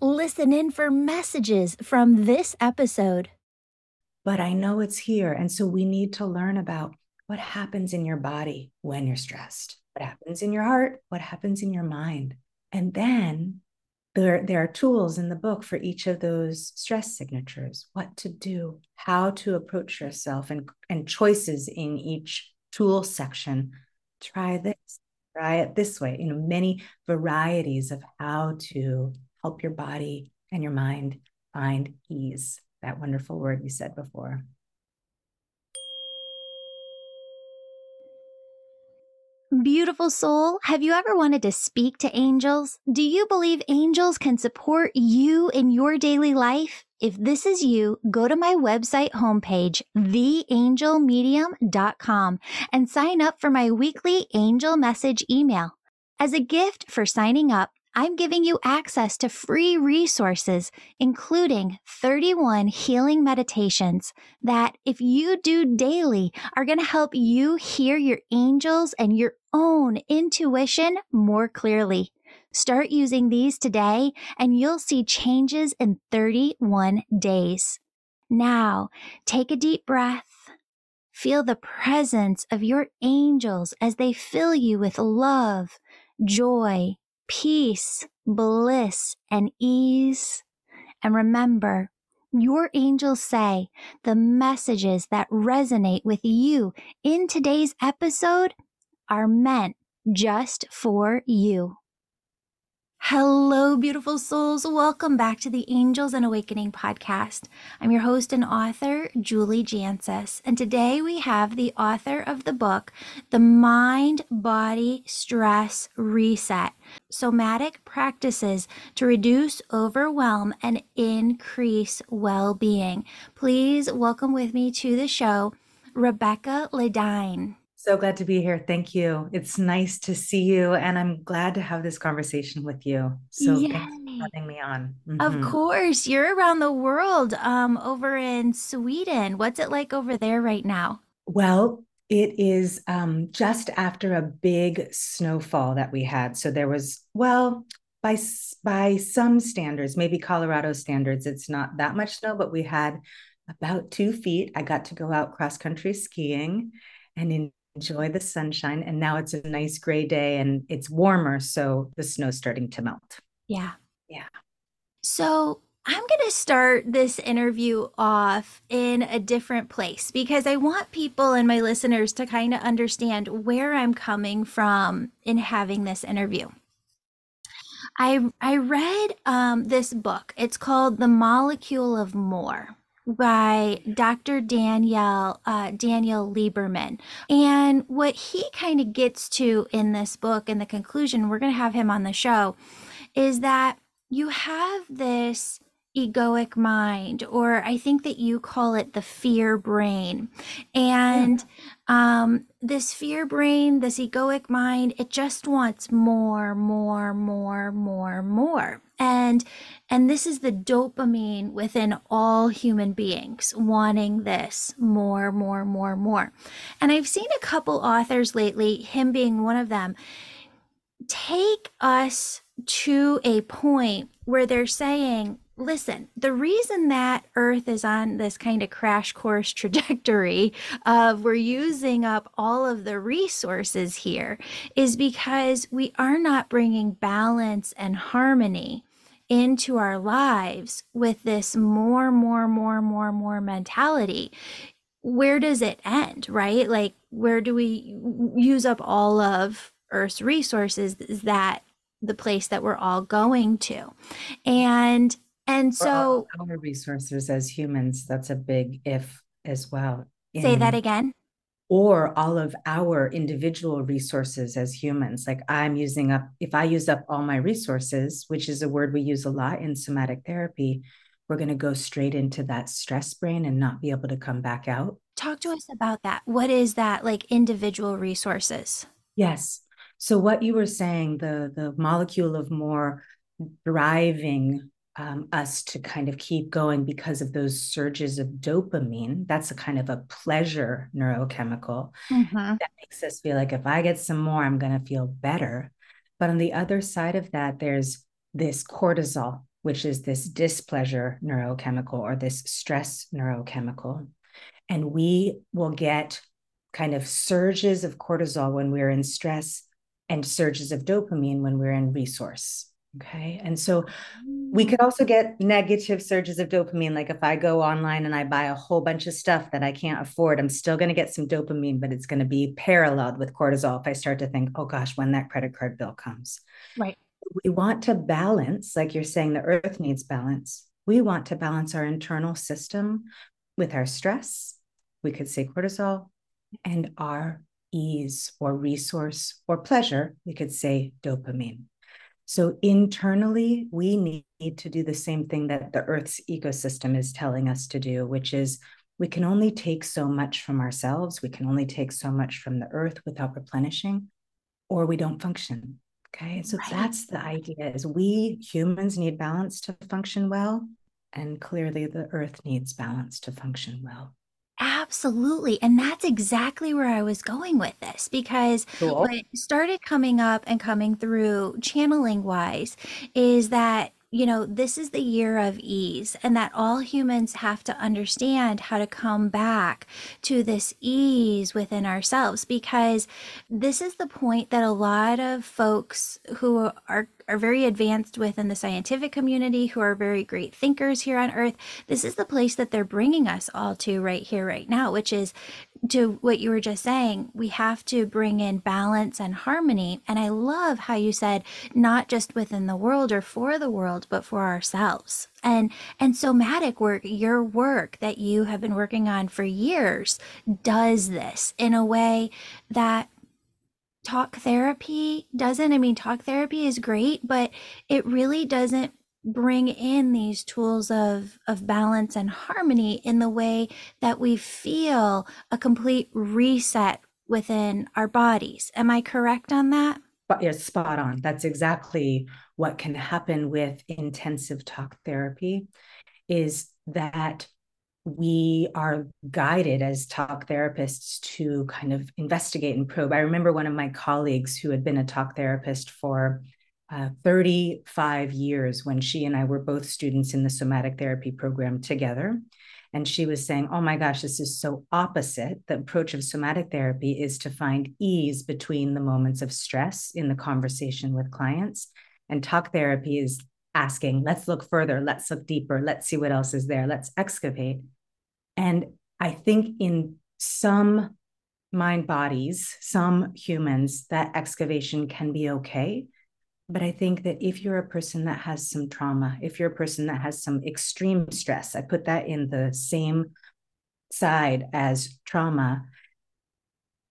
Listen in for messages from this episode. But I know it's here. And so we need to learn about what happens in your body when you're stressed, what happens in your heart, what happens in your mind. And then there, there are tools in the book for each of those stress signatures what to do how to approach yourself and, and choices in each tool section try this try it this way you know many varieties of how to help your body and your mind find ease that wonderful word you said before Beautiful soul, have you ever wanted to speak to angels? Do you believe angels can support you in your daily life? If this is you, go to my website homepage, theangelmedium.com, and sign up for my weekly angel message email. As a gift for signing up, I'm giving you access to free resources, including 31 healing meditations that, if you do daily, are going to help you hear your angels and your own intuition more clearly. Start using these today and you'll see changes in 31 days. Now, take a deep breath. Feel the presence of your angels as they fill you with love, joy, peace, bliss, and ease. And remember, your angels say the messages that resonate with you in today's episode are meant just for you. Hello, beautiful souls. Welcome back to the Angels and Awakening podcast. I'm your host and author, Julie Jancius, and today we have the author of the book, The Mind Body Stress Reset Somatic Practices to Reduce Overwhelm and Increase Well Being. Please welcome with me to the show, Rebekkah LaDyne. So glad to be here. Thank you. It's nice to see you, and I'm glad to have this conversation with you. So Yay. thanks for having me on. Mm-hmm. Of course, you're around the world, um, over in Sweden. What's it like over there right now? Well, it is um, just after a big snowfall that we had. So there was, well, by by some standards, maybe Colorado standards, it's not that much snow, but we had about two feet. I got to go out cross country skiing, and in enjoy the sunshine. And now it's a nice gray day and it's warmer. So the snow's starting to melt. Yeah. Yeah. So I'm going to start this interview off in a different place because I want people and my listeners to kind of understand where I'm coming from in having this interview. I I read um, this book. It's called The Molecule of More by Dr. Daniel uh, Daniel Lieberman. And what he kind of gets to in this book, in the conclusion, we're going to have him on the show, is that you have this egoic mind, or I think that you call it the fear brain. And. Um, this fear brain, this egoic mind, it just wants more, more, more, more, more. And and this is the dopamine within all human beings wanting this more, more, more, more. And I've seen a couple authors lately, him being one of them, take us to a point where they're saying, listen, the reason that Earth is on this kind of crash course trajectory of we're using up all of the resources here is because we are not bringing balance and harmony into our lives with this more, more, more, more, more mentality, where does it end, right? Like, where do we use up all of Earth's resources? Is that the place that we're all going to? And and so our resources as humans, that's a big if as well. Say that again or all of our individual resources as humans. Like I'm using up, if I use up all my resources, which is a word we use a lot in somatic therapy, we're going to go straight into that stress brain and not be able to come back out. Talk to us about that. What is that like individual resources? Yes. So what you were saying, the the molecule of more driving um, us to kind of keep going because of those surges of dopamine. That's a kind of a pleasure neurochemical mm-hmm. that makes us feel like if I get some more, I'm going to feel better. But on the other side of that, there's this cortisol, which is this displeasure neurochemical or this stress neurochemical. And we will get kind of surges of cortisol when we're in stress and surges of dopamine when we're in resource. Okay. And so we could mm. also get negative surges of dopamine. Like if I go online and I buy a whole bunch of stuff that I can't afford, I'm still going to get some dopamine, but it's going to be paralleled with cortisol if I start to think, oh gosh, when that credit card bill comes. Right. We want to balance, like you're saying, the earth needs balance. We want to balance our internal system with our stress. We could say cortisol and our ease or resource or pleasure. We could say dopamine. So internally, we need to do the same thing that the Earth's ecosystem is telling us to do, which is we can only take so much from ourselves. We can only take so much from the Earth without replenishing, or we don't function. Okay. So right. that's the idea is we humans need balance to function well. And clearly the earth needs balance to function well. Absolutely. And that's exactly where I was going with this because cool. what started coming up and coming through channeling wise is that you know, this is the year of ease, and that all humans have to understand how to come back to this ease within ourselves because this is the point that a lot of folks who are are very advanced within the scientific community, who are very great thinkers here on earth. This is the place that they're bringing us all to right here, right now, which is to what you were just saying, we have to bring in balance and harmony. And I love how you said not just within the world or for the world, but for ourselves. And and somatic work, your work that you have been working on for years does this in a way that talk therapy doesn't. I mean, talk therapy is great, but it really doesn't bring in these tools of of balance and harmony in the way that we feel a complete reset within our bodies. Am i correct on that? But you're spot on. That's exactly what can happen with intensive talk therapy is that we are guided as talk therapists to kind of investigate and probe. I remember one of my colleagues who had been a talk therapist for uh, 35 years when she and I were both students in the somatic therapy program together. And she was saying, Oh my gosh, this is so opposite. The approach of somatic therapy is to find ease between the moments of stress in the conversation with clients. And talk therapy is asking, Let's look further, let's look deeper, let's see what else is there, let's excavate. And I think in some mind bodies, some humans, that excavation can be okay. But I think that if you're a person that has some trauma, if you're a person that has some extreme stress, I put that in the same side as trauma,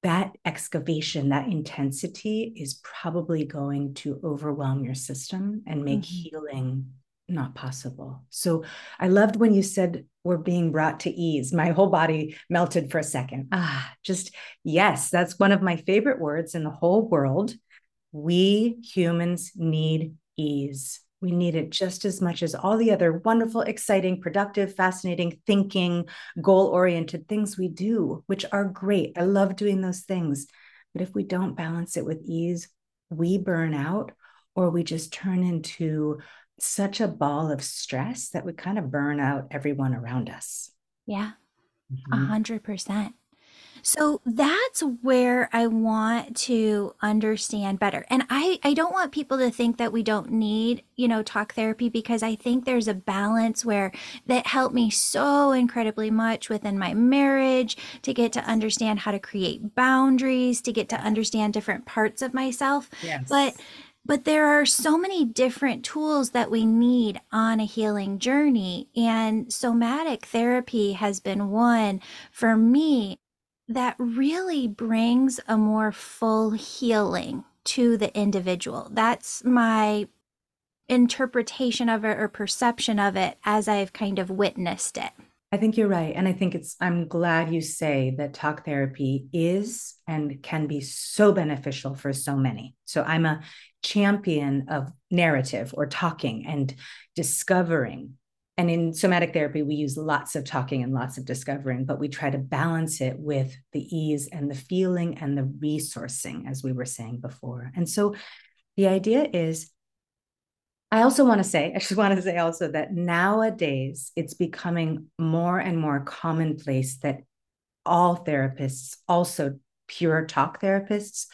that excavation, that intensity is probably going to overwhelm your system and make mm-hmm. healing not possible. So I loved when you said we're being brought to ease. My whole body melted for a second. Ah, just yes, that's one of my favorite words in the whole world we humans need ease. We need it just as much as all the other wonderful, exciting, productive, fascinating, thinking, goal oriented things we do, which are great. I love doing those things. But if we don't balance it with ease, we burn out or we just turn into such a ball of stress that we kind of burn out everyone around us. Yeah, a mm-hmm. hundred percent. So that's where I want to understand better. And I, I don't want people to think that we don't need, you know, talk therapy because I think there's a balance where that helped me so incredibly much within my marriage to get to understand how to create boundaries, to get to understand different parts of myself. Yes. But but there are so many different tools that we need on a healing journey. And somatic therapy has been one for me that really brings a more full healing to the individual. That's my interpretation of it or perception of it as I've kind of witnessed it. I think you're right. And I think it's, I'm glad you say that talk therapy is and can be so beneficial for so many. So I'm a champion of narrative or talking and discovering and in somatic therapy, we use lots of talking and lots of discovering, but we try to balance it with the ease and the feeling and the resourcing, as we were saying before. And so the idea is I also want to say, I just want to say also that nowadays it's becoming more and more commonplace that all therapists, also pure talk therapists,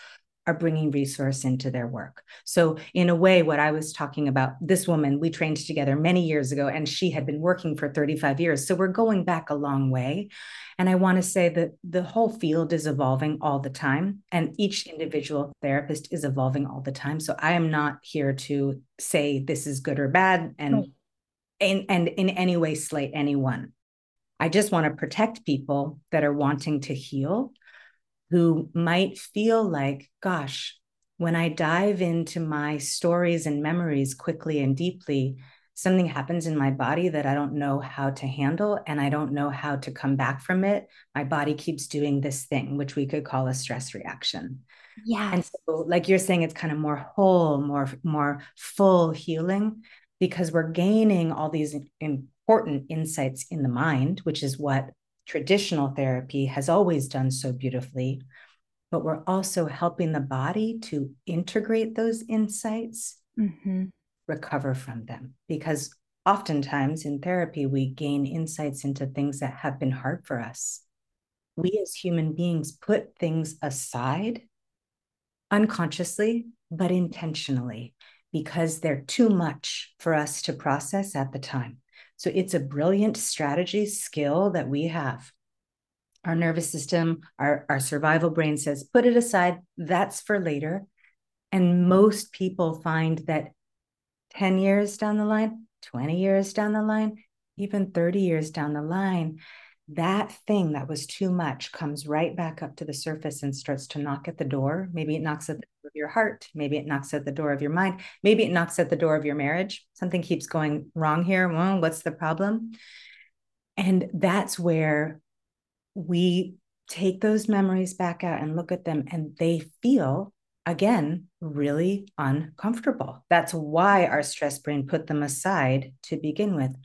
are bringing resource into their work. So, in a way, what I was talking about, this woman, we trained together many years ago, and she had been working for 35 years. So, we're going back a long way. And I want to say that the whole field is evolving all the time, and each individual therapist is evolving all the time. So, I am not here to say this is good or bad and, and, and in any way slate anyone. I just want to protect people that are wanting to heal who might feel like, gosh, when I dive into my stories and memories quickly and deeply, something happens in my body that I don't know how to handle and I don't know how to come back from it. My body keeps doing this thing, which we could call a stress reaction. Yeah. And so, like you're saying, it's kind of more whole, more, more full healing because we're gaining all these important insights in the mind, which is what traditional therapy has always done so beautifully, but we're also helping the body to integrate those insights, mm-hmm. recover from them. Because oftentimes in therapy, we gain insights into things that have been hard for us. We as human beings put things aside unconsciously, but intentionally because they're too much for us to process at the time. So it's a brilliant strategy skill that we have. Our nervous system, our, our survival brain says, put it aside, that's for later. And most people find that 10 years down the line, 20 years down the line, even 30 years down the line, that thing that was too much comes right back up to the surface and starts to knock at the door. Maybe it knocks at the of your heart. Maybe it knocks at the door of your mind. Maybe it knocks at the door of your marriage. Something keeps going wrong here. Well, what's the problem? And that's where we take those memories back out and look at them, and they feel again really uncomfortable. That's why our stress brain put them aside to begin with.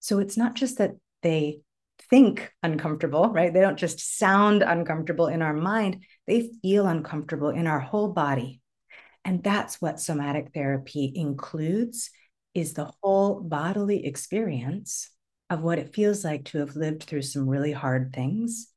So it's not just that they think uncomfortable, right? They don't just sound uncomfortable in our mind, they feel uncomfortable in our whole body. And that's what somatic therapy includes is the whole bodily experience of what it feels like to have lived through some really hard things.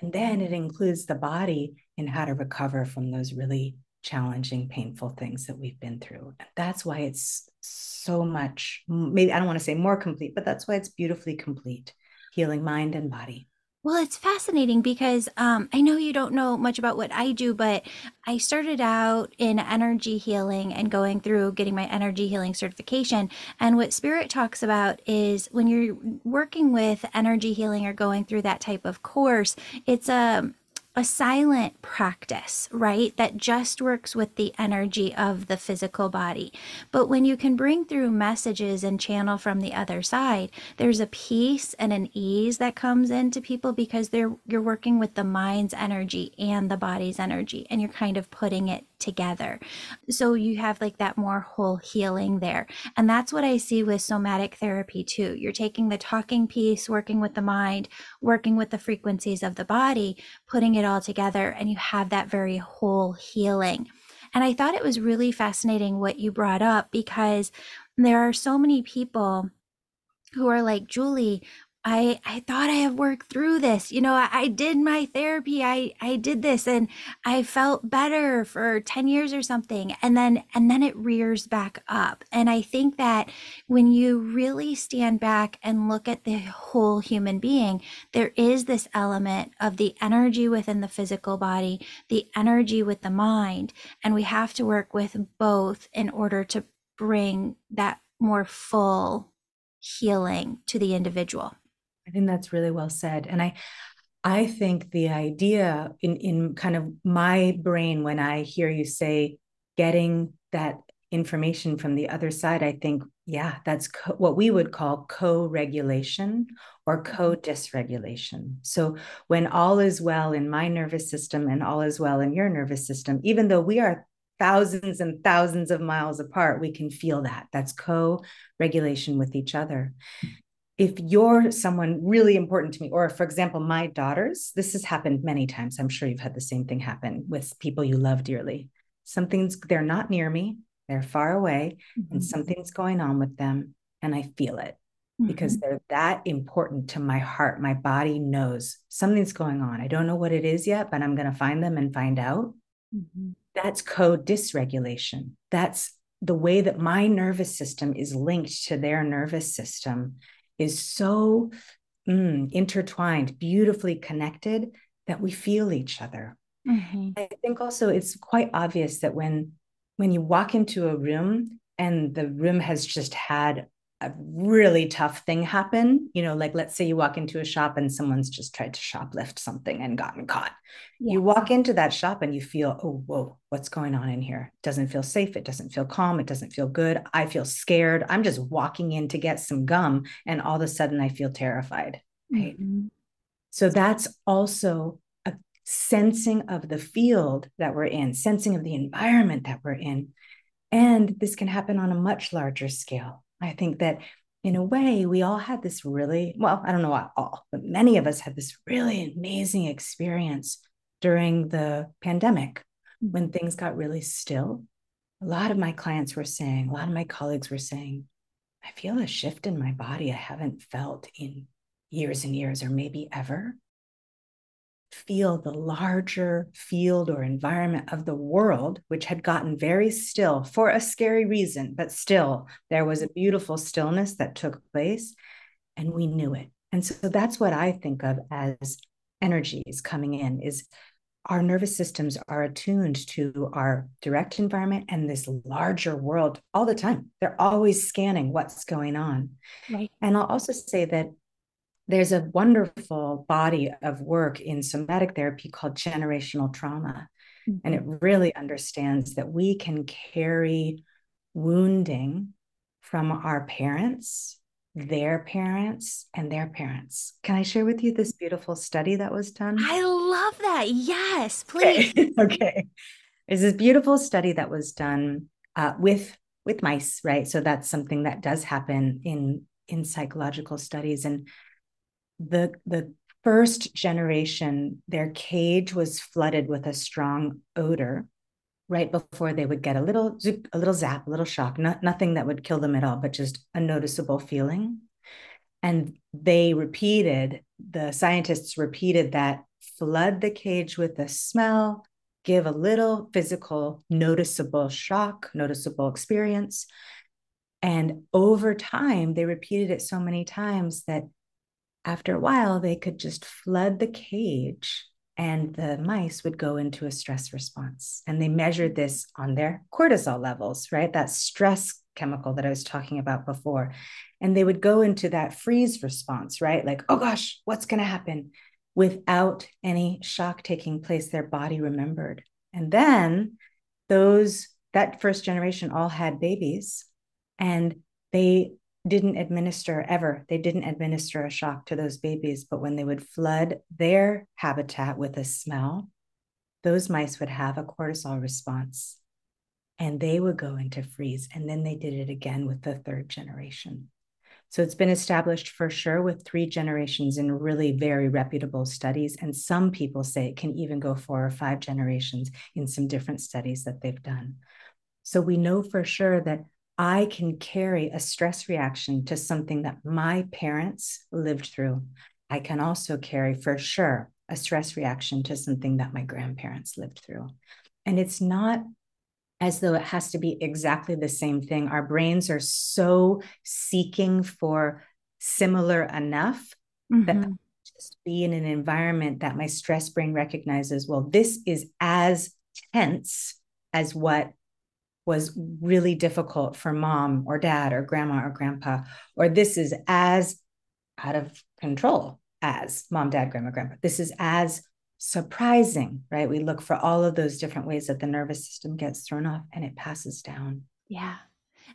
And then it includes the body in how to recover from those really challenging, painful things that we've been through. And that's why it's so much, maybe I don't want to say more complete, but that's why it's beautifully complete healing mind and body. Well, it's fascinating because um, I know you don't know much about what I do, but I started out in energy healing and going through getting my energy healing certification. And what Spirit talks about is when you're working with energy healing or going through that type of course, it's a um, a silent practice, right? That just works with the energy of the physical body. But when you can bring through messages and channel from the other side, there's a peace and an ease that comes into people because they're you're working with the mind's energy and the body's energy and you're kind of putting it together. So you have like that more whole healing there. And that's what I see with somatic therapy too. You're taking the talking piece, working with the mind, working with the frequencies of the body, putting it all together, and you have that very whole healing. And I thought it was really fascinating what you brought up because there are so many people who are like, Julie, I I thought I have worked through this. You know, I, I, did my therapy. I I did this and I felt better for 10 years or something. And then and then it rears back up. And I think that when you really stand back and look at the whole human being, there is this element of the energy within the physical body, the energy with the mind, and we have to work with both in order to bring that more full healing to the individual. I think that's really well said. And I I think the idea in in kind of my brain when I hear you say getting that information from the other side, I think, yeah, that's co- what we would call co-regulation or mm-hmm. co-dysregulation. So when all is well in my nervous system and all is well in your nervous system, even though we are thousands and thousands of miles apart, we can feel that. That's co-regulation with each other if you're someone really important to me, or for example, my daughters, this has happened many times. I'm sure you've had the same thing happen with people you love dearly. Something's, they're not near me. they're far away Mm-hmm. and something's going on with them and I feel it because Mhm. they're that important to my heart. My body knows something's going on. I don't know what it is yet, but I'm going to find them and find out. Mhm. That's co-dysregulation. That's the way that my nervous system is linked to their nervous system is so mm, intertwined, beautifully connected that we feel each other. Mhm. I think also it's quite obvious that when when you walk into a room and the room has just had a really tough thing happen, you know, like let's say you walk into a shop and someone's just tried to shoplift something and gotten caught. You walk into that shop and you feel, oh, whoa, what's going on in here? It doesn't feel safe. It doesn't feel calm. It doesn't feel good. I feel scared. I'm just walking in to get some gum. And all of a sudden I feel terrified. Right. Mhm. So that's also a sensing of the field that we're in, sensing of the environment that we're in. And this can happen on a much larger scale. I think that in a way, we all had this really, well, I don't know about all, but many of us had this really amazing experience during the pandemic mm. when things got really still. A lot of my clients were saying, a lot of my colleagues were saying, I feel a shift in my body I haven't felt in years and years, or maybe ever. Feel the larger field or environment of the world, which had gotten very still for a scary reason, but still, there was a beautiful stillness that took place, and we knew it. And so that's what I think of as energies coming in is our nervous systems are attuned to our direct environment and this larger world all the time. They're always scanning what's going on. Right. And I'll also say that there's a wonderful body of work in somatic therapy called generational trauma. And it really understands that we can carry wounding from our parents, their parents, and their parents. Can I share with you this beautiful study that was done? I love that. Yes, please. Okay. okay. There's this beautiful study that was done uh, with with mice, right? So that's something that does happen in in psychological studies. And the the first generation, their cage was flooded with a strong odor right before they would get a little zoop, a little zap, a little shock, not, nothing that would kill them at all, but just a noticeable feeling. And they repeated, the scientists repeated that flood the cage with a smell, give a little physical, noticeable shock, noticeable experience. And over time, they repeated it so many times that after a while, they could just flood the cage and the mice would go into a stress response. And they measured this on their cortisol levels, right? That stress chemical that I was talking about before. And they would go into that freeze response, right? Like, oh gosh, what's going to happen? Without any shock taking place, their body remembered. And then those, that first generation all had babies and they didn't administer ever. They didn't administer a shock to those babies, but when they would flood their habitat with a smell, those mice would have a cortisol response and they would go into freeze. And then they did it again with the third generation. So it's been established for sure with three generations in really very reputable studies. And some people say it can even go four or five generations in some different studies that they've done. So we know for sure that I can carry a stress reaction to something that my parents lived through. I can also carry for sure a stress reaction to something that my grandparents lived through. And it's not as though it has to be exactly the same thing. Our brains are so seeking for similar enough that Mhm. just be in an environment that my stress brain recognizes, well, this is as tense as what was really difficult for mom or dad or grandma or grandpa, or this is as out of control as mom, dad, grandma, grandpa. This is as surprising, right? We look for all of those different ways that the nervous system gets thrown off and it passes down. Yeah.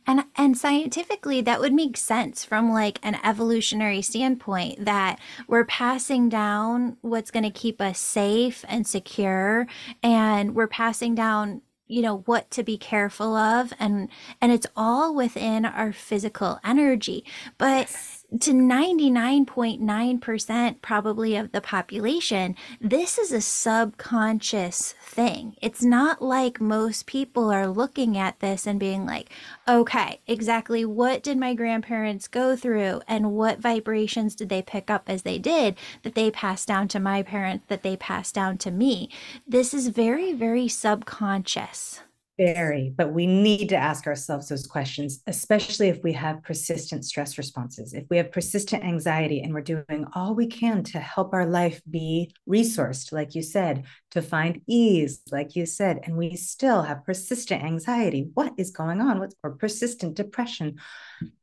And and scientifically that would make sense from like an evolutionary standpoint that we're passing down what's going to keep us safe and secure and we're passing down you know what to be careful of and and it's all within our physical energy but Yes. To 99.9% probably of the population, this is a subconscious thing. It's not like most people are looking at this and being like, okay, exactly what did my grandparents go through and what vibrations did they pick up as they did that they passed down to my parents, that they passed down to me? This is very, very subconscious. Very, but we need to ask ourselves those questions, especially if we have persistent stress responses. If we have persistent anxiety and we're doing all we can to help our life be resourced, like you said, to find ease, like you said, and we still have persistent anxiety, what is going on? What's or persistent depression,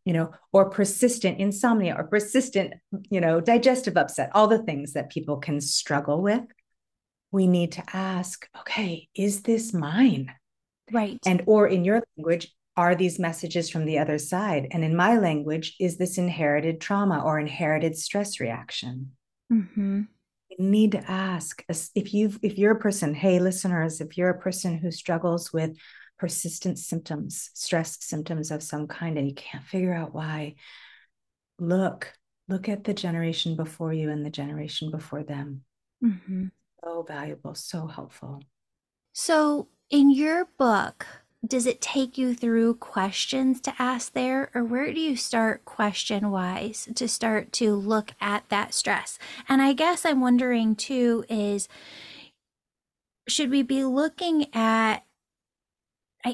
you know, or persistent insomnia or persistent, you know, digestive upset, all the things that people can struggle with. We need to ask, okay, is this mine? Right. And or in your language, are these messages from the other side? And in my language, is this inherited trauma or inherited stress reaction? Mm-hmm. You need to ask if you if you're a person, hey listeners, if you're a person who struggles with persistent symptoms, stress symptoms of some kind, and you can't figure out why, look, look at the generation before you and the generation before them. Mm-hmm. So valuable, so helpful. So in your book, does it take you through questions to ask there, or where do you start question wise to start to look at that stress? And I guess I'm wondering too is should we be looking at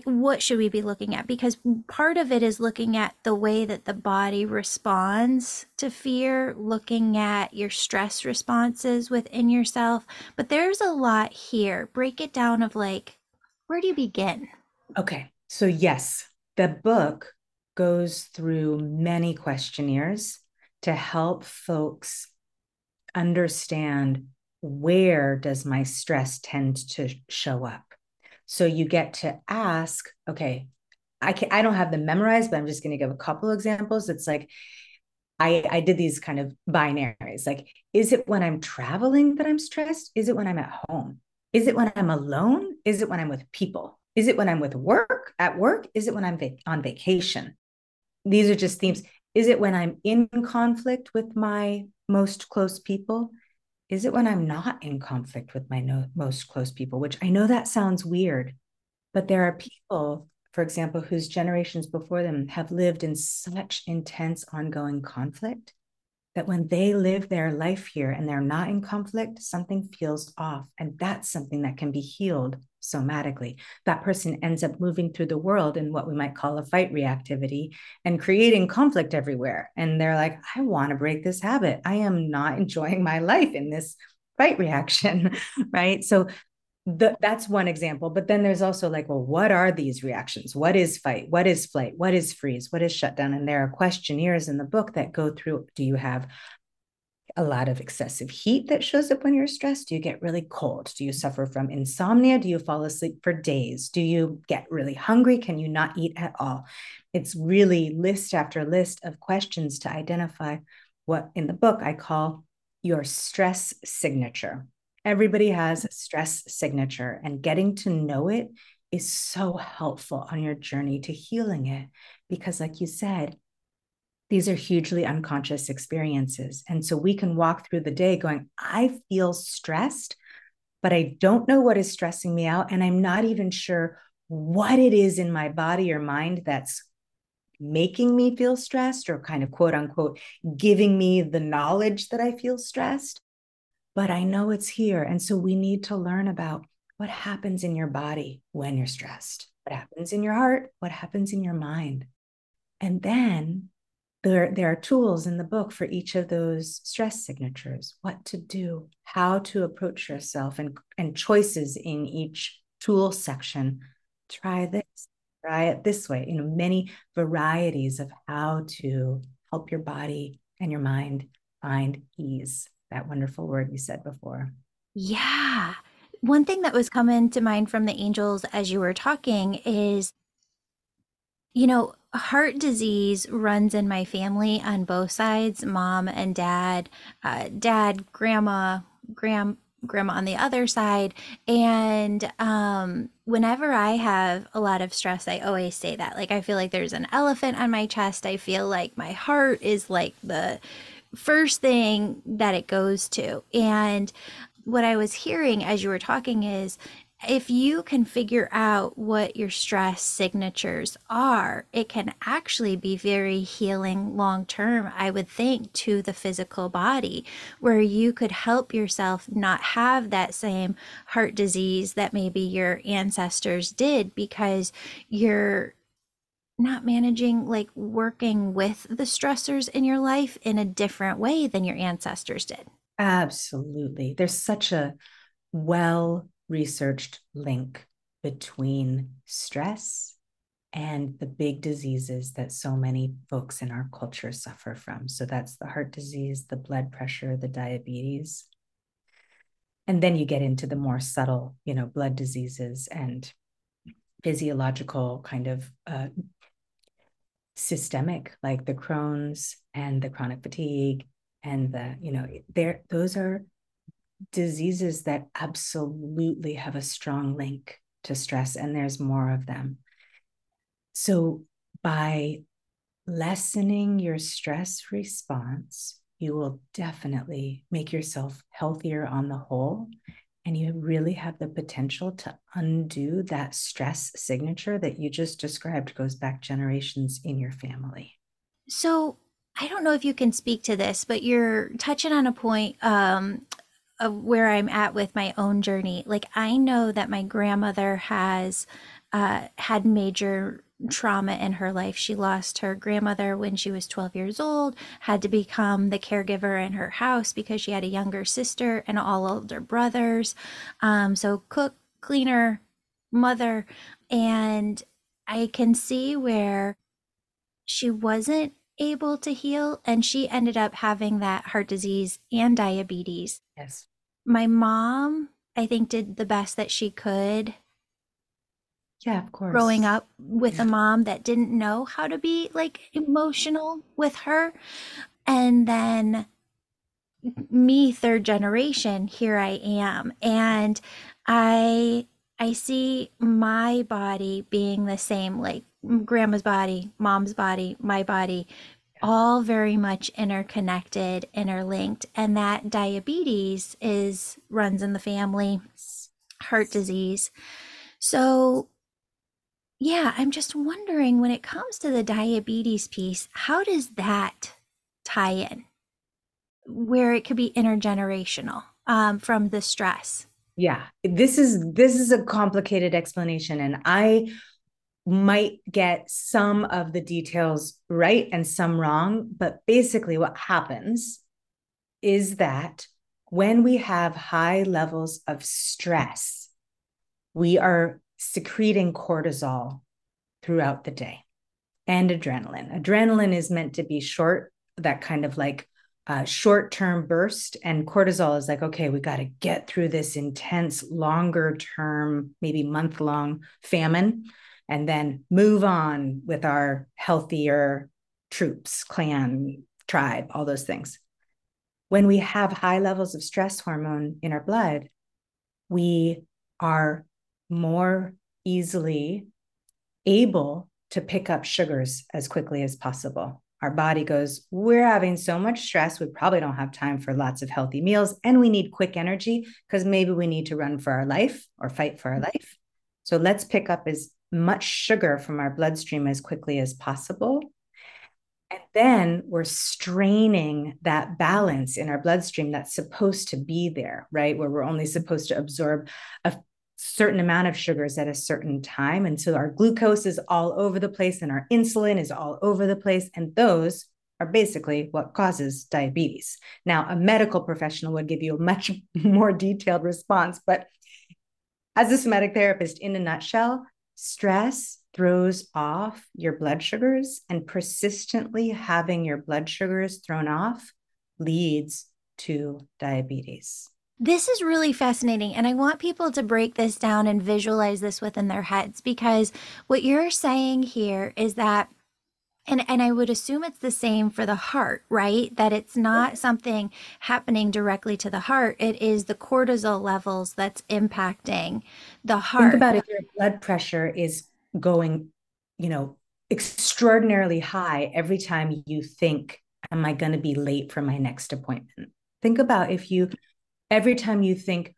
what should we be looking at? Because part of it is looking at the way that the body responds to fear, looking at your stress responses within yourself. But there's a lot here. Break it down of like, where do you begin? Okay. So, yes, the book goes through many questionnaires to help folks understand where does my stress tend to show up so you get to ask okay i can i don't have them memorized but i'm just going to give a couple examples it's like i i did these kind of binaries like is it when i'm traveling that i'm stressed is it when i'm at home is it when I'm alone? Is it when I'm with people? Is it when I'm with work at work? Is it when I'm on vacation? These are just themes. Is it when I'm in conflict with my most close people? Is it when I'm not in conflict with my no- most close people? Which I know that sounds weird, but there are people, for example, whose generations before them have lived in such intense ongoing conflict that when they live their life here and they're not in conflict, something feels off. And that's something that can be healed somatically. That person ends up moving through the world in what we might call a fight reactivity and creating conflict everywhere. And they're like, I want to break this habit. I am not enjoying my life in this fight reaction. right. So the, that's one example. But then there's also like, well, what are these reactions? What is fight? What is flight? What is freeze? What is shutdown? And there are questionnaires in the book that go through do you have a lot of excessive heat that shows up when you're stressed? Do you get really cold? Do you suffer from insomnia? Do you fall asleep for days? Do you get really hungry? Can you not eat at all? It's really list after list of questions to identify what in the book I call your stress signature. Everybody has stress signature, and getting to know it is so helpful on your journey to healing it. Because, like you said, these are hugely unconscious experiences. And so we can walk through the day going, I feel stressed, but I don't know what is stressing me out. And I'm not even sure what it is in my body or mind that's making me feel stressed or kind of quote unquote giving me the knowledge that I feel stressed but I know it's here. And so we need to learn about what happens in your body when you're stressed, what happens in your heart, what happens in your mind. And then there, there are tools in the book for each of those stress signatures, what to do, how to approach yourself, and, and choices in each tool section. Try this, try it this way, you know, many varieties of how to help your body and your mind find ease that wonderful word you said before. Yeah. One thing that was coming to mind from the angels as you were talking is, you know, heart disease runs in my family on both sides mom and dad, uh, dad, grandma, grand grandma on the other side. And um, whenever I have a lot of stress, I always say that. Like, I feel like there's an elephant on my chest. I feel like my heart is like the first thing that it goes to. And what I was hearing as you were talking is if you can figure out what your stress signatures are, it can actually be very healing long term, I would think, to the physical body, where you could help yourself not have that same heart disease that maybe your ancestors did because you're not managing like working with the stressors in your life in a different way than your ancestors did. Absolutely. There's such a well researched link between stress and the big diseases that so many folks in our culture suffer from. So that's the heart disease, the blood pressure, the diabetes. And then you get into the more subtle, you know, blood diseases and physiological kind of uh, systemic, like the Crohn's and the chronic fatigue and the, you know, there those are diseases that absolutely have a strong link to stress, and there's more of them. So, by lessening your stress response, you will definitely make yourself healthier on the whole. And you really have the potential to undo that stress signature that you just described goes back generations in your family. So, I don't know if you can speak to this, but you're touching on a point um, of where I'm at with my own journey. Like I know that my grandmother has uh, had major trauma in her life. She lost her grandmother when she was 12 years old, had to become the caregiver in her house because she had a younger sister and all older brothers. Um, so cook, cleaner, mother, and I can see where she wasn't able to heal and she ended up having that heart disease and diabetes. Yes my mom, I think, did the best that she could. Yeah, of course. Growing up with yeah. a mom that didn't know how to be like emotional with her. And then me, third generation, here I am. And I I see my body being the same, like grandma's body, mom's body, my body, all very much interconnected, interlinked, and that diabetes is runs in the family, heart disease. So yeah, I'm just wondering when it comes to the diabetes piece, how does that tie in? Where it could be intergenerational um, from the stress. Yeah, this is this is a complicated explanation, and I might get some of the details right and some wrong. But basically, what happens is that when we have high levels of stress, we are secreting cortisol throughout the day and adrenaline. Adrenaline is meant to be short, that kind of like uh, short term burst, and cortisol is like, okay, we got to get through this intense, longer term, maybe month long famine and then move on with our healthier troops, clan, tribe, all those things. When we have high levels of stress hormone in our blood, we are more easily able to pick up sugars as quickly as possible. Our body goes, We're having so much stress. We probably don't have time for lots of healthy meals. And we need quick energy because maybe we need to run for our life or fight for our mm-hmm. life. So let's pick up as much sugar from our bloodstream as quickly as possible. And then we're straining that balance in our bloodstream that's supposed to be there, right? Where we're only supposed to absorb a certain amount of sugars at a certain time. And so our glucose is all over the place and our insulin is all over the place. And those are basically what causes diabetes. Now, a medical professional would give you a much more detailed response, but as a somatic therapist, in a nutshell, Stress throws off your blood sugars, and persistently having your blood sugars thrown off leads to diabetes. This is really fascinating. And I want people to break this down and visualize this within their heads because what you're saying here is that And and I would assume it's the same for the heart, right? That it's not something happening directly to the heart. It is the cortisol levels that's impacting the heart. Think about if your blood pressure is going, you know, extraordinarily high every time you think, am I going to be late for my next appointment? Think about if you every time you think,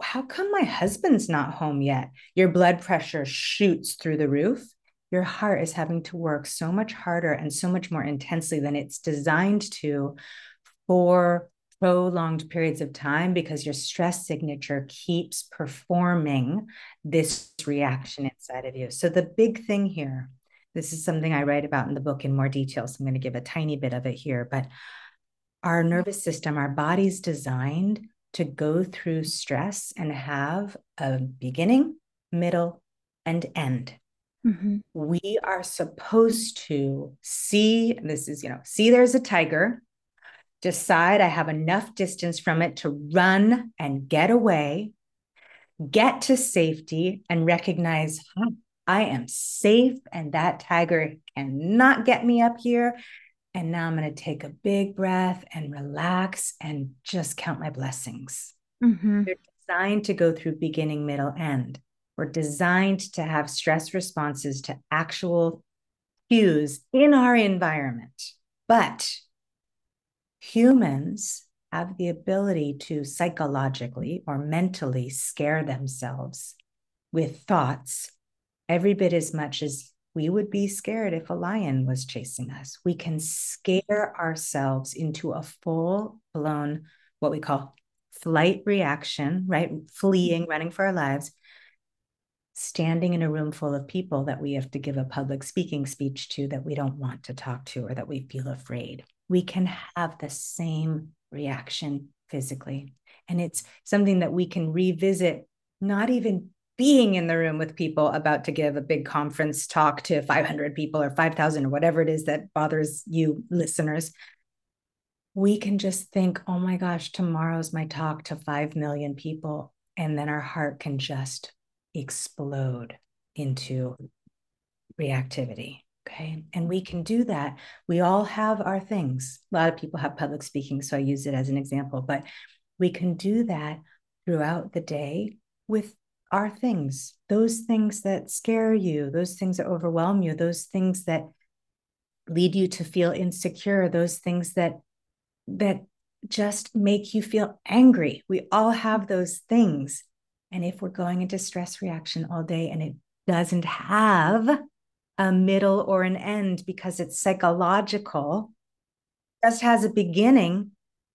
how come my husband's not home yet? Your blood pressure shoots through the roof your heart is having to work so much harder and so much more intensely than it's designed to for prolonged periods of time because your stress signature keeps performing this reaction inside of you. So, the big thing here, this is something I write about in the book in more detail. So, I'm going to give a tiny bit of it here. But our nervous system, our body's designed to go through stress and have a beginning, middle, and end. Mm-hmm. We are supposed to see this is, you know, see there's a tiger, decide I have enough distance from it to run and get away, get to safety, and recognize I am safe and that tiger cannot get me up here. And now I'm going to take a big breath and relax and just count my blessings. Mm-hmm. They're designed to go through beginning, middle, end. We're designed to have stress responses to actual cues in our environment. But humans have the ability to psychologically or mentally scare themselves with thoughts every bit as much as we would be scared if a lion was chasing us. We can mm-hmm. scare ourselves into a full blown, what we call flight reaction, right? Fleeing, mm-hmm. running for our lives standing in a room full of people that we have to give a public speaking speech to that we don't want to talk to or that we feel afraid. We can have the same reaction physically. And it's something that we can revisit, not even being in the room with people about to give a big conference talk to 500 people or 5,000 or whatever it is that bothers you, listeners. We can just think, oh my gosh, tomorrow's my talk to 5 million people. And then our heart can just explode into reactivity. Okay. And we can do that. We all have our things. A lot of people have public speaking, so I use it as an example, but we can do that throughout the day with our things, those things that scare you, those things that overwhelm you, those things that lead you to feel insecure, those things that that just make you feel angry. We all have those things. And if we're going into stress reaction all day and it doesn't have a middle or an end because it's psychological, just has a beginning,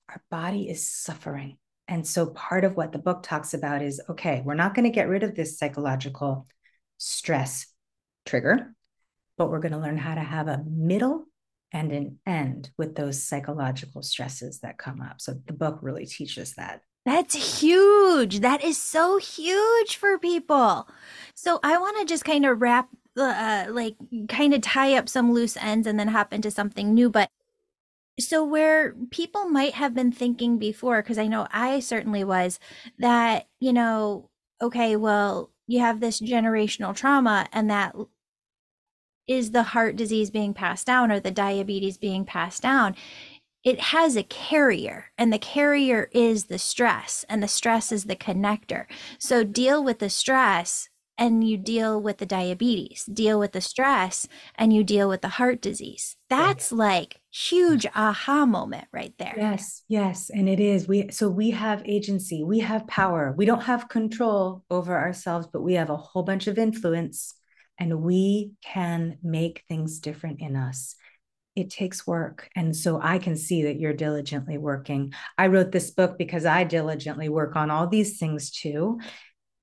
our body is suffering. And so part of what the book talks about is okay, we're not going to get rid of this psychological stress trigger, but we're going to learn how to have a middle and an end with those psychological stresses that come up. So the book really teaches that. That's huge. That is so huge for people. So I want to just kind of wrap, uh, like, kind of tie up some loose ends and then hop into something new. But so where people might have been thinking before, because I know I certainly was, that, you know, okay, well, you have this generational trauma and that is the heart disease being passed down or the diabetes being passed down it has a carrier and the carrier is the stress and the stress is the connector. So deal with the stress and you deal with the diabetes. Deal with the stress and you deal with the heart disease. That's like Mm. huge aha moment right there yes yes and it is we so we have agency we have power we don't have control over ourselves but we have a whole bunch of influence and we can make things different in us it takes work. And so I can see that you're diligently working. I wrote this book because I diligently work on all these things too.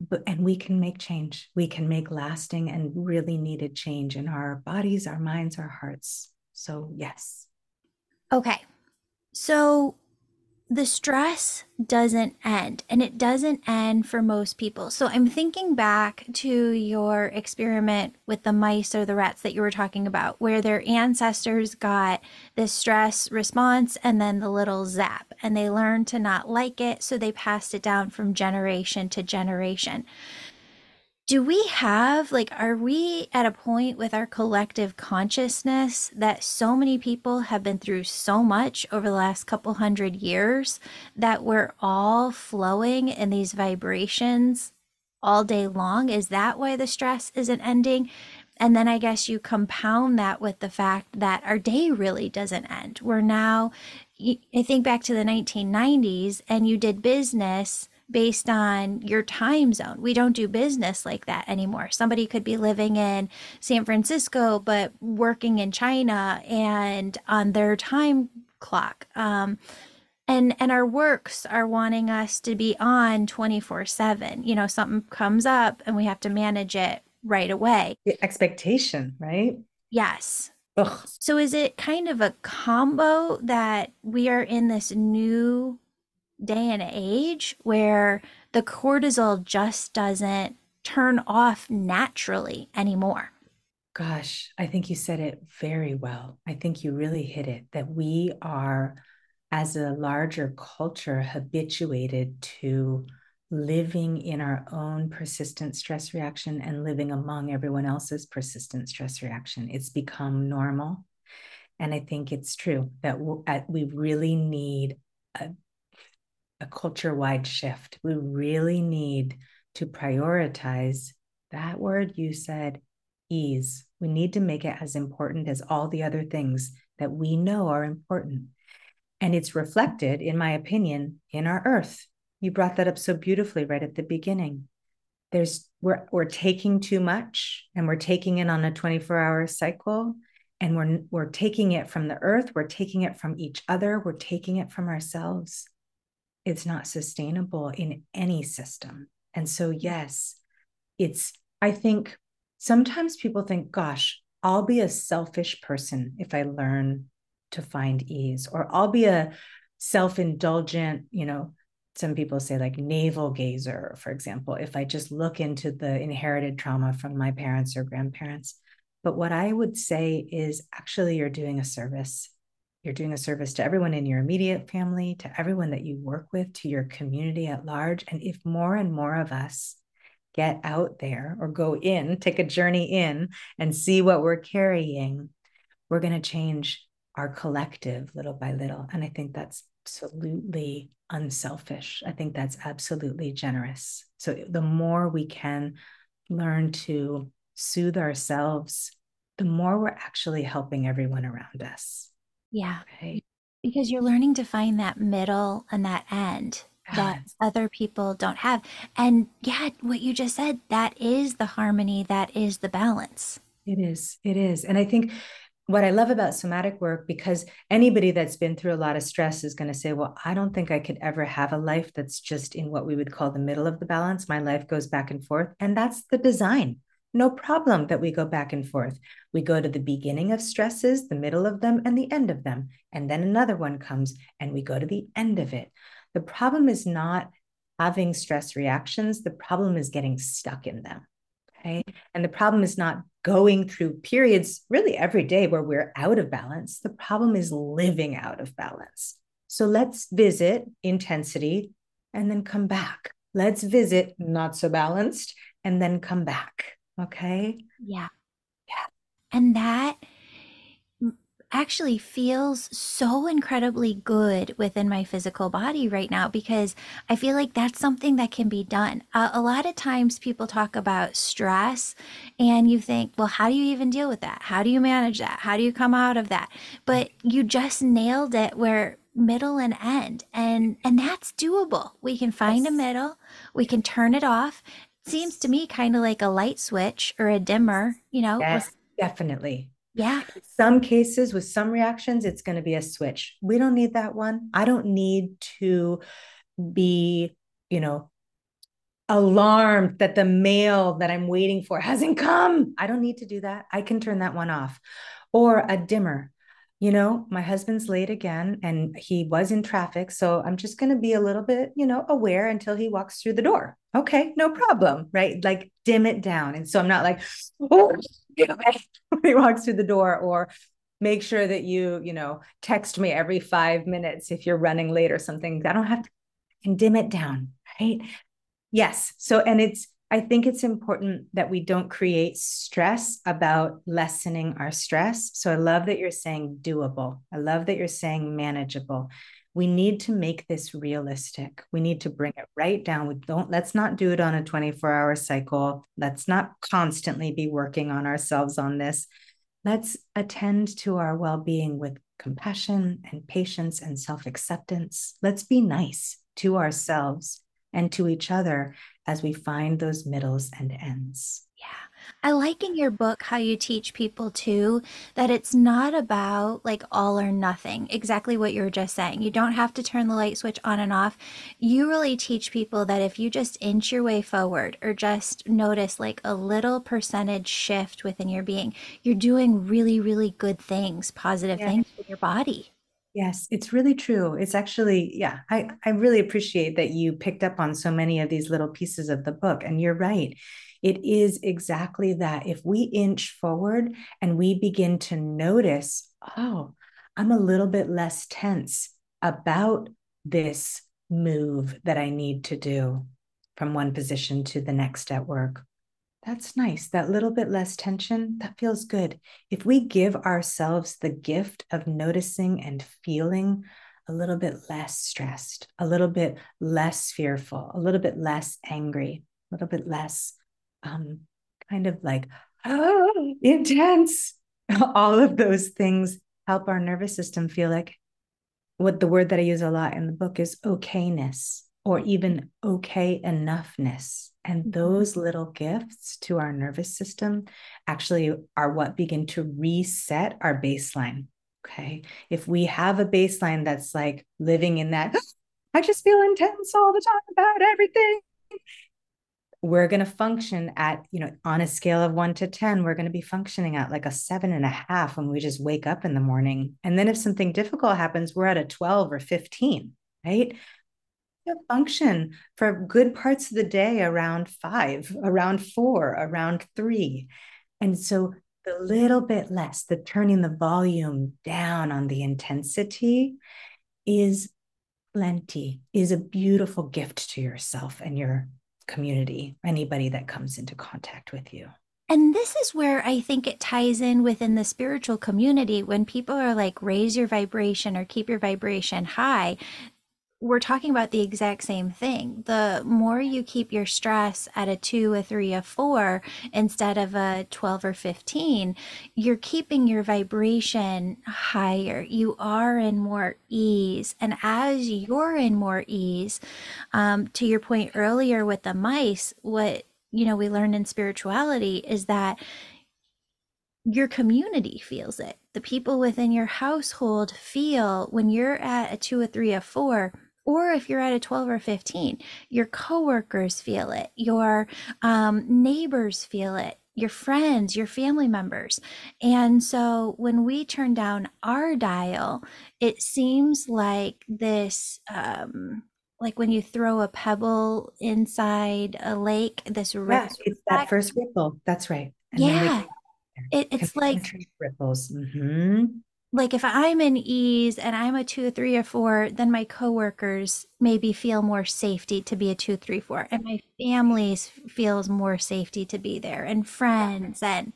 But and we can make change. We can make lasting and really needed change in our bodies, our minds, our hearts. So yes. Okay. So the stress doesn't end and it doesn't end for most people. So I'm thinking back to your experiment with the mice or the rats that you were talking about, where their ancestors got this stress response and then the little zap, and they learned to not like it. So they passed it down from generation to generation. Do we have like are we at a point with our collective consciousness that so many people have been through so much over the last couple hundred years that we're all flowing in these vibrations all day long? Is that why the stress isn't ending? And then i guess you compound that with the fact that our day really doesn't end. We're now i think back to the 1990s and you did business based on your time zone. We don't do business like that anymore. Somebody could be living in San Francisco but working in China and on their time clock. Um, and and our works are wanting us to be on 24/7. You know, something comes up and we have to manage it right away. The expectation, right? Yes. Ugh. So is it kind of a combo that we are in this new day and age where the cortisol just doesn't turn off naturally anymore. Gosh, I think you said it very well. I think you really hit it that we are, as a larger culture, habituated to living in our own persistent stress reaction and living among everyone else's persistent stress reaction. It's become normal. And I think it's true that we really need a a culture wide shift. We really need to prioritize that word you said, ease. We need to make it as important as all the other things that we know are important. And it's reflected, in my opinion, in our earth. You brought that up so beautifully right at the beginning. There's we're we're taking too much and we're taking it on a 24-hour cycle and we're we're taking it from the earth, we're taking it from each other, we're taking it from ourselves it's not sustainable in any system. And so, yes, it's, I think sometimes people think, gosh, I'll be a selfish person if I learn to find ease, or I'll be a self indulgent, you know, some people say like navel gazer, for example, if I just look into the inherited trauma from my parents or grandparents. But what I would say is actually, you're doing a service you're doing a service to everyone in your immediate family, to everyone that you work with, to your community at large. And if more and more of us get out there or go in, take a journey in and see what we're carrying, we're going to change our collective little by little. And I think that's absolutely unselfish. I think that's absolutely generous. So the more we can learn to soothe ourselves, the more we're actually helping everyone around us. Yeah. Because you're learning to find that middle and that end that uh-huh. other people don't have. And yeah, what you just said, that is the harmony, that is the balance. It is. It is. And I think what I love about somatic work, because anybody that's been through a lot of stress is going to say, well, I don't think I could ever have a life that's just in what we would call the middle of the balance. My life goes back and forth. And that's the design no problem that we go back and forth. We go to the beginning of stresses, the middle of them, and the end of them. And then another one comes and we go to the end of it. The problem is not having stress reactions, the problem is getting stuck in them. Okay. And the problem is not going through periods really every day where we're out of balance. The problem is living out of balance. So let's visit intensity and then come back. Let's visit not so balanced and then come back. Okay. Yeah. Yeah. And that actually feels so incredibly good within my physical body right now because I feel like that's something that can be done. Uh, a lot of times people talk about stress and you think, well, how do you even deal with that? How do you manage that? How do you come out of that? But you just nailed it where middle and end and and that's doable. We can find yes. a middle, we can turn it off seems to me kind of like a light switch or a dimmer, you know? Yes, definitely. Yeah. In some cases, with some reactions, it's going to be a switch. We don't need that one. I don't need to be, you know, alarmed that the mail that I'm waiting for hasn't come. I don't need to do that. I can turn that one off. Or a dimmer you know, my husband's late again and he was in traffic. So I'm just going to be a little bit, you know, aware until he walks through the door. Okay, no problem. Right. Like dim it down. And so I'm not like, oh, oh get away when he walks through the door or make sure that you, you know, text me every five minutes if you're running late or something. I don't have to I can dim it down. Right. Yes. So, and it's, I think it's important that we don't create stress about lessening our stress. So I love that you're saying doable. I love that you're saying manageable. We need to make this realistic. We need to bring it right down. We don't let's not do it on a 24-hour cycle. Let's not constantly be working on ourselves on this. Let's attend to our well-being with compassion and patience and self-acceptance. Let's be nice to ourselves and to each other as we find those middles and ends. I like in your book how you teach people too that it's not about like all or nothing, exactly what you were just saying. You don't have to turn the light switch on and off. You really teach people that if you just inch your way forward or just notice like a little percentage shift within your being, you're doing really, really good things, positive Yeah. things with your body. Yes, it's really true. It's actually, yeah, I, I really appreciate that you picked up on so many of these little pieces of the book. And you're right. It is exactly that. If we inch forward and we begin to notice, oh, I'm a little bit less tense about this move that I need to do from one position to the next at work. That's nice. That little bit less tension, that feels good. If we give ourselves the gift of noticing and feeling a little bit less stressed, a little bit less fearful, a little bit less angry, a little bit less um, kind of like oh, intense, all of those things help our nervous system feel like what the word that I use a lot in the book is okayness or even okay enoughness. And Mhm. those little gifts to our nervous system actually are what begin to reset our baseline. Okay. If we have a baseline that's like living in that, I just feel intense all the time about everything. We're going to function at, you know, on a scale of one to 10, we're going to be functioning at like a seven and a half when we just wake up in the morning. And then if something difficult happens, we're at a 12 or 15, right? function for good parts of the day around five, around four, around three. And so the little bit less, the turning the volume down on the intensity is plenty, is a beautiful gift to yourself and your community, anybody that comes into contact with you. And this is where I think it ties in within the spiritual community when people are like, raise your vibration or keep your vibration high. We're talking about the exact same thing. The more you keep your stress at a two, a three, a four instead of a 12 or 15, you're keeping your vibration higher. You are in more ease. And as you're in more ease, um, to your point earlier with the mice, what you know we learned in spirituality is that your community feels it. The people within your household feel when you're at a two, a three, a four, or if you're at a 12 or 15 your coworkers feel it your um, neighbors feel it your friends your family members and so when we turn down our dial it seems like this um, like when you throw a pebble inside a lake this Yeah, it's that first ripple. That's right. And yeah it, it's like ripples. hmm like if I'm in ease and I'm a two, three, or four, then my coworkers maybe feel more safety to be a two, three, four, and my families feels more safety to be there, and friends, and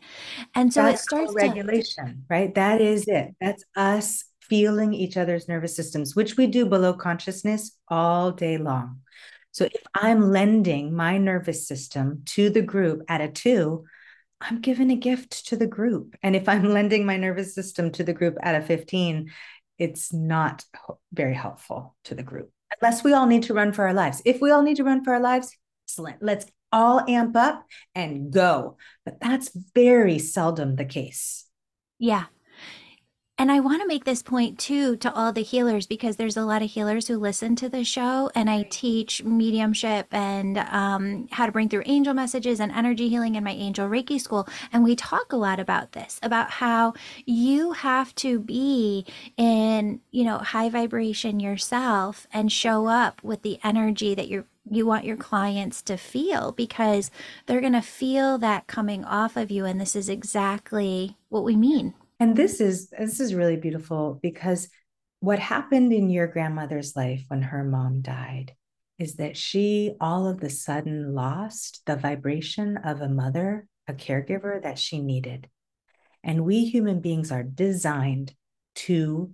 and so it That's starts to co-regulation, right? That is it. That's us feeling each other's nervous systems, which we do below consciousness all day long. So if I'm lending my nervous system to the group at a two, I'm giving a gift to the group. And if I'm lending my nervous system to the group at a 15, it's not very helpful to the group unless we all need to run for our lives. If we all need to run for our lives, excellent. Let's all amp up and go. But that's very seldom the case. yeah And I want to make this point too to all the healers because there's a lot of healers who listen to the show, and I teach mediumship and um, how to bring through angel messages and energy healing in my angel Reiki school. And we talk a lot about this about how you have to be in, you know, high vibration yourself and show up with the energy that you're you want your clients to feel because they're going to feel that coming off of you and this is exactly what we mean And this is this is really beautiful because what happened in your grandmother's life when her mom died is that she all of the sudden lost the vibration of a mother, a caregiver that she needed. And we human beings are designed to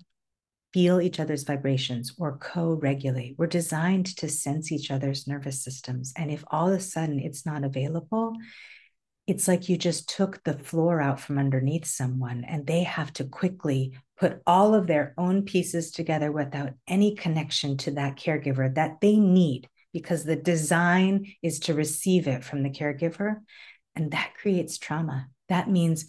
feel each other's vibrations or co regulate. We're designed to sense each other's nervous systems. And if all of a sudden it's not available, it's like you just took the floor out from underneath someone and they have to quickly put all of their own pieces together without any connection to that caregiver that they need because the design is to receive it from the caregiver. And that creates trauma. That means,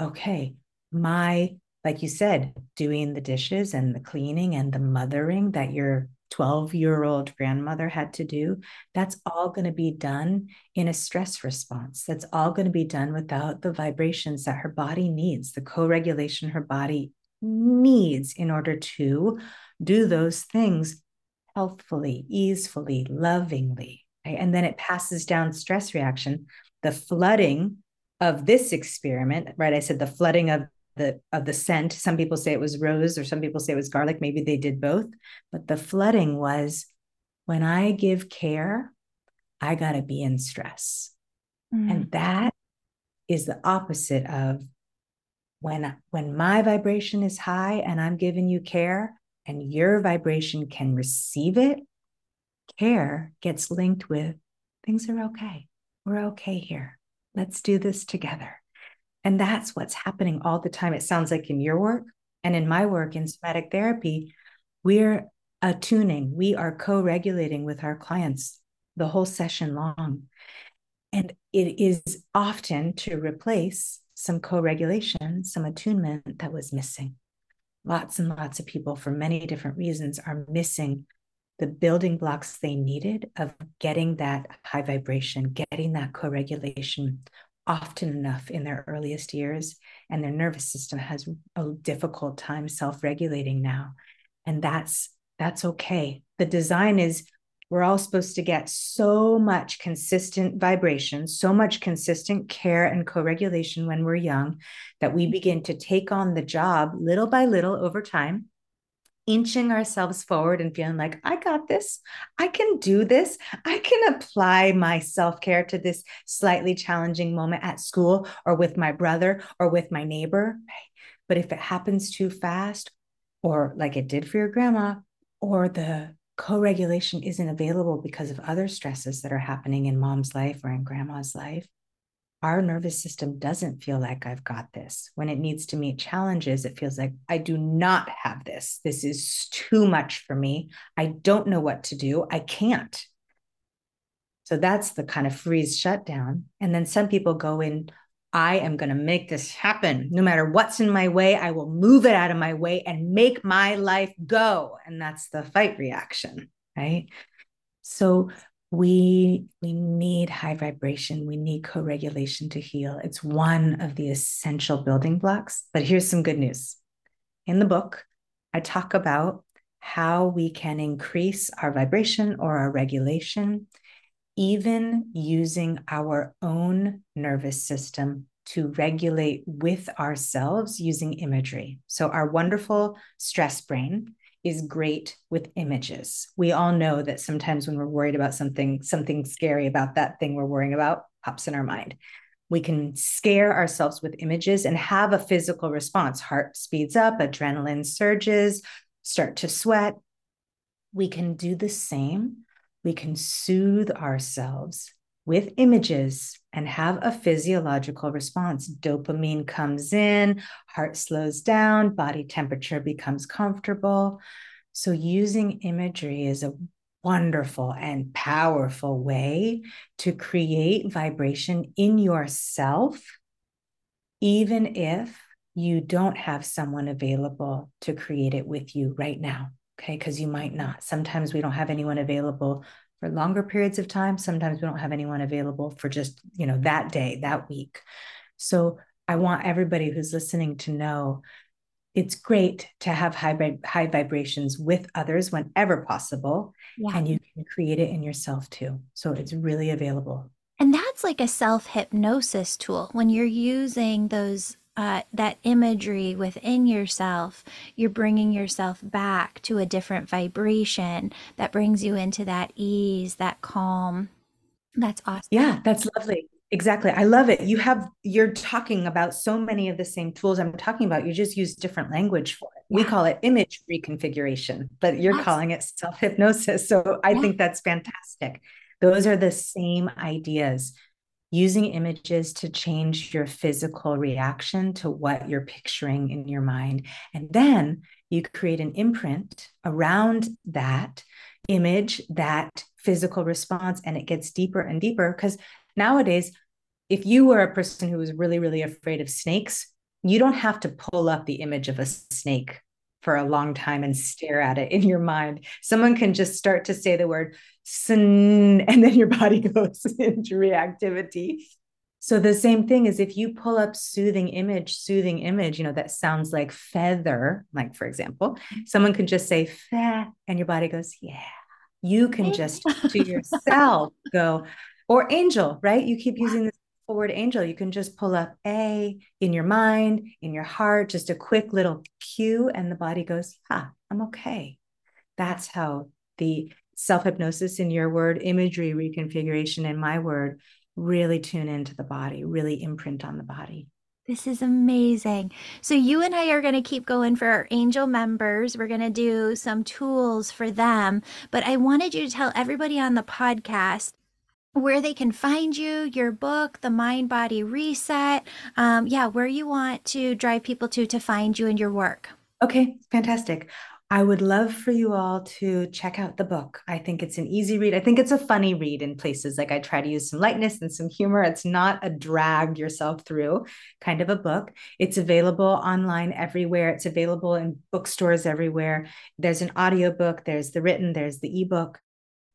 okay, my, like you said, doing the dishes and the cleaning and the mothering that your 12 year old grandmother had to do, that's mm-hmm. all going to be done in a stress response. That's all going to be done without the vibrations that her body needs, the co regulation her body needs in order to do those things healthfully, easefully, lovingly. Right? And then it passes down stress reaction. The flooding of this experiment, right? I said the flooding of the of the scent. Some people say it was rose, or some people say it was garlic. Maybe they did both. But the flooding was when I give care, I got to be in stress, mm. and that is the opposite of when when my vibration is high and I'm giving you care, and your vibration can receive it. Care gets linked with things are okay. We're okay here. Let's do this together. And that's what's happening all the time. It sounds like in your work and in my work in somatic therapy, we're attuning, we are co regulating with our clients the whole session long. And it is often to replace some co regulation, some attunement that was missing. Lots and lots of people, for many different reasons, are missing the building blocks they needed of getting that high vibration, getting that co regulation often enough in their earliest years and their nervous system has a difficult time self-regulating now. And that's that's okay. The design is we're all supposed to get so much consistent vibration so much consistent care and co-regulation when we're young that we begin to take on the job little by little over time inching ourselves forward and feeling like, I got this. I can do this. I can apply my self care to this slightly challenging moment at school or with my brother or with my neighbor. But if it happens too fast, or like it did for your grandma, or the co regulation isn't available because of other stresses that are happening in mom's life or in grandma's life, our nervous system doesn't feel like I've got this. When it needs to meet challenges, it feels like I do not have this. This is too much for me. I don't know what to do. I can't. So that's the kind of freeze shutdown. And then some people go in, I am going to make this happen. No matter what's in my way, I will move it out of my way and make my life go. And that's the fight reaction, right? So we we need high vibration. We need co-regulation to heal. It's one of the essential building blocks but here's some good news. In the book i talk about how we can increase our vibration or our regulation even using our own nervous system to regulate with ourselves using imagery. So our wonderful stress brain is great with images. We all know that sometimes when we're worried about something, something scary about that thing we're worrying about pops in our mind. We can scare ourselves with images and have a physical response. Heart speeds up, adrenaline surges, start to sweat. We can do the same. We can soothe ourselves with images and have a physiological response. Dopamine comes in, heart slows down, body temperature becomes comfortable. So, using imagery is a wonderful and powerful way to create vibration in yourself, even if you don't have someone available to create it with you right now. Okay, because you might not. Sometimes we don't have anyone available for longer periods of time. Sometimes we don't have anyone available for just, you know, that day, that week. So I want everybody who's listening to know it's great to have high high vibrations with others whenever possible yeah. and you can create it in yourself too. So it's really available. And that's like a self hypnosis tool when you're using those uh, that imagery within yourself, you're bringing yourself back to a different vibration that brings you into that ease, that calm. That's awesome. Yeah, that's lovely. Exactly. I love it. You have, you're talking about so many of the same tools I'm talking about. You just use different language for it. Yeah. We call it image reconfiguration, but you're calling it self hypnosis. So I yeah. think that's fantastic. Those are the same ideas using images to change your physical reaction to what you're picturing in your mind. And then you create an imprint around that image, that physical response, and it gets deeper and deeper. Because nowadays, if you were a person who was really, really afraid of snakes, you don't have to pull up the image of a snake for a long time and mm-hmm. stare at it in your mind. Someone can just start to say the word and then your body goes into reactivity. So the same thing is if you pull up soothing image, soothing image, you know, that sounds like feather, like for example, mm-hmm. someone can just say Fe, and your body goes, yeah. You can just to yourself go, or angel, right? You keep using this word angel. You can just pull up A in your mind, in your heart, just a quick little cue, and the body goes, yeah, I'm okay. That's how the self hypnosis in your word, imagery reconfiguration in my word, really tune into the body, really imprint on the body. This is amazing. So, you and I are going to keep going for our angel members. We're going to do some tools for them. But I wanted you to tell everybody on the podcast where they can find you, your book, The Mind Body Reset. Um, yeah, where you want to drive people to to find you and your work. Okay, fantastic. I would love for you all to check out the book. I think it's an easy read. I think it's a funny read in places. Like I try to use some lightness and some humor. It's not a drag yourself through kind of a book. It's available online everywhere. It's available in bookstores everywhere. There's an audiobook, there's the written, there's the ebook.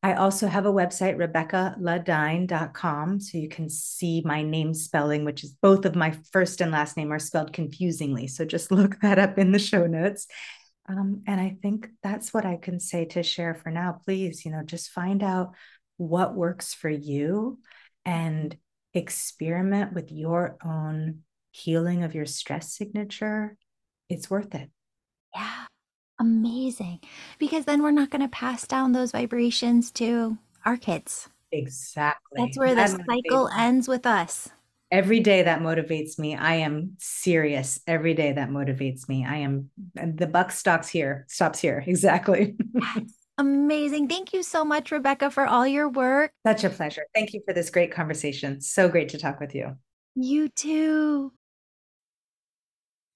I also have a website, RebekkahLadyne.com. So you can see my name spelling, which is both of my first and last name are spelled confusingly. So just look that up in the show notes. Um, and I think that's what I can say to share for now. Please, you know, just find out what works for you and experiment with your own healing of your stress signature. It's worth it. Yeah. Amazing. Because then we're not going to pass down those vibrations to our kids. Exactly. That's where the cycle ends with us. Every day that motivates me i am serious. Every day that motivates me i am the buck stops here stops here. Exactly. Amazing. Thank you so much Rebekkah for all your work. Such a pleasure. Thank you for this great conversation. So great to talk with you. You too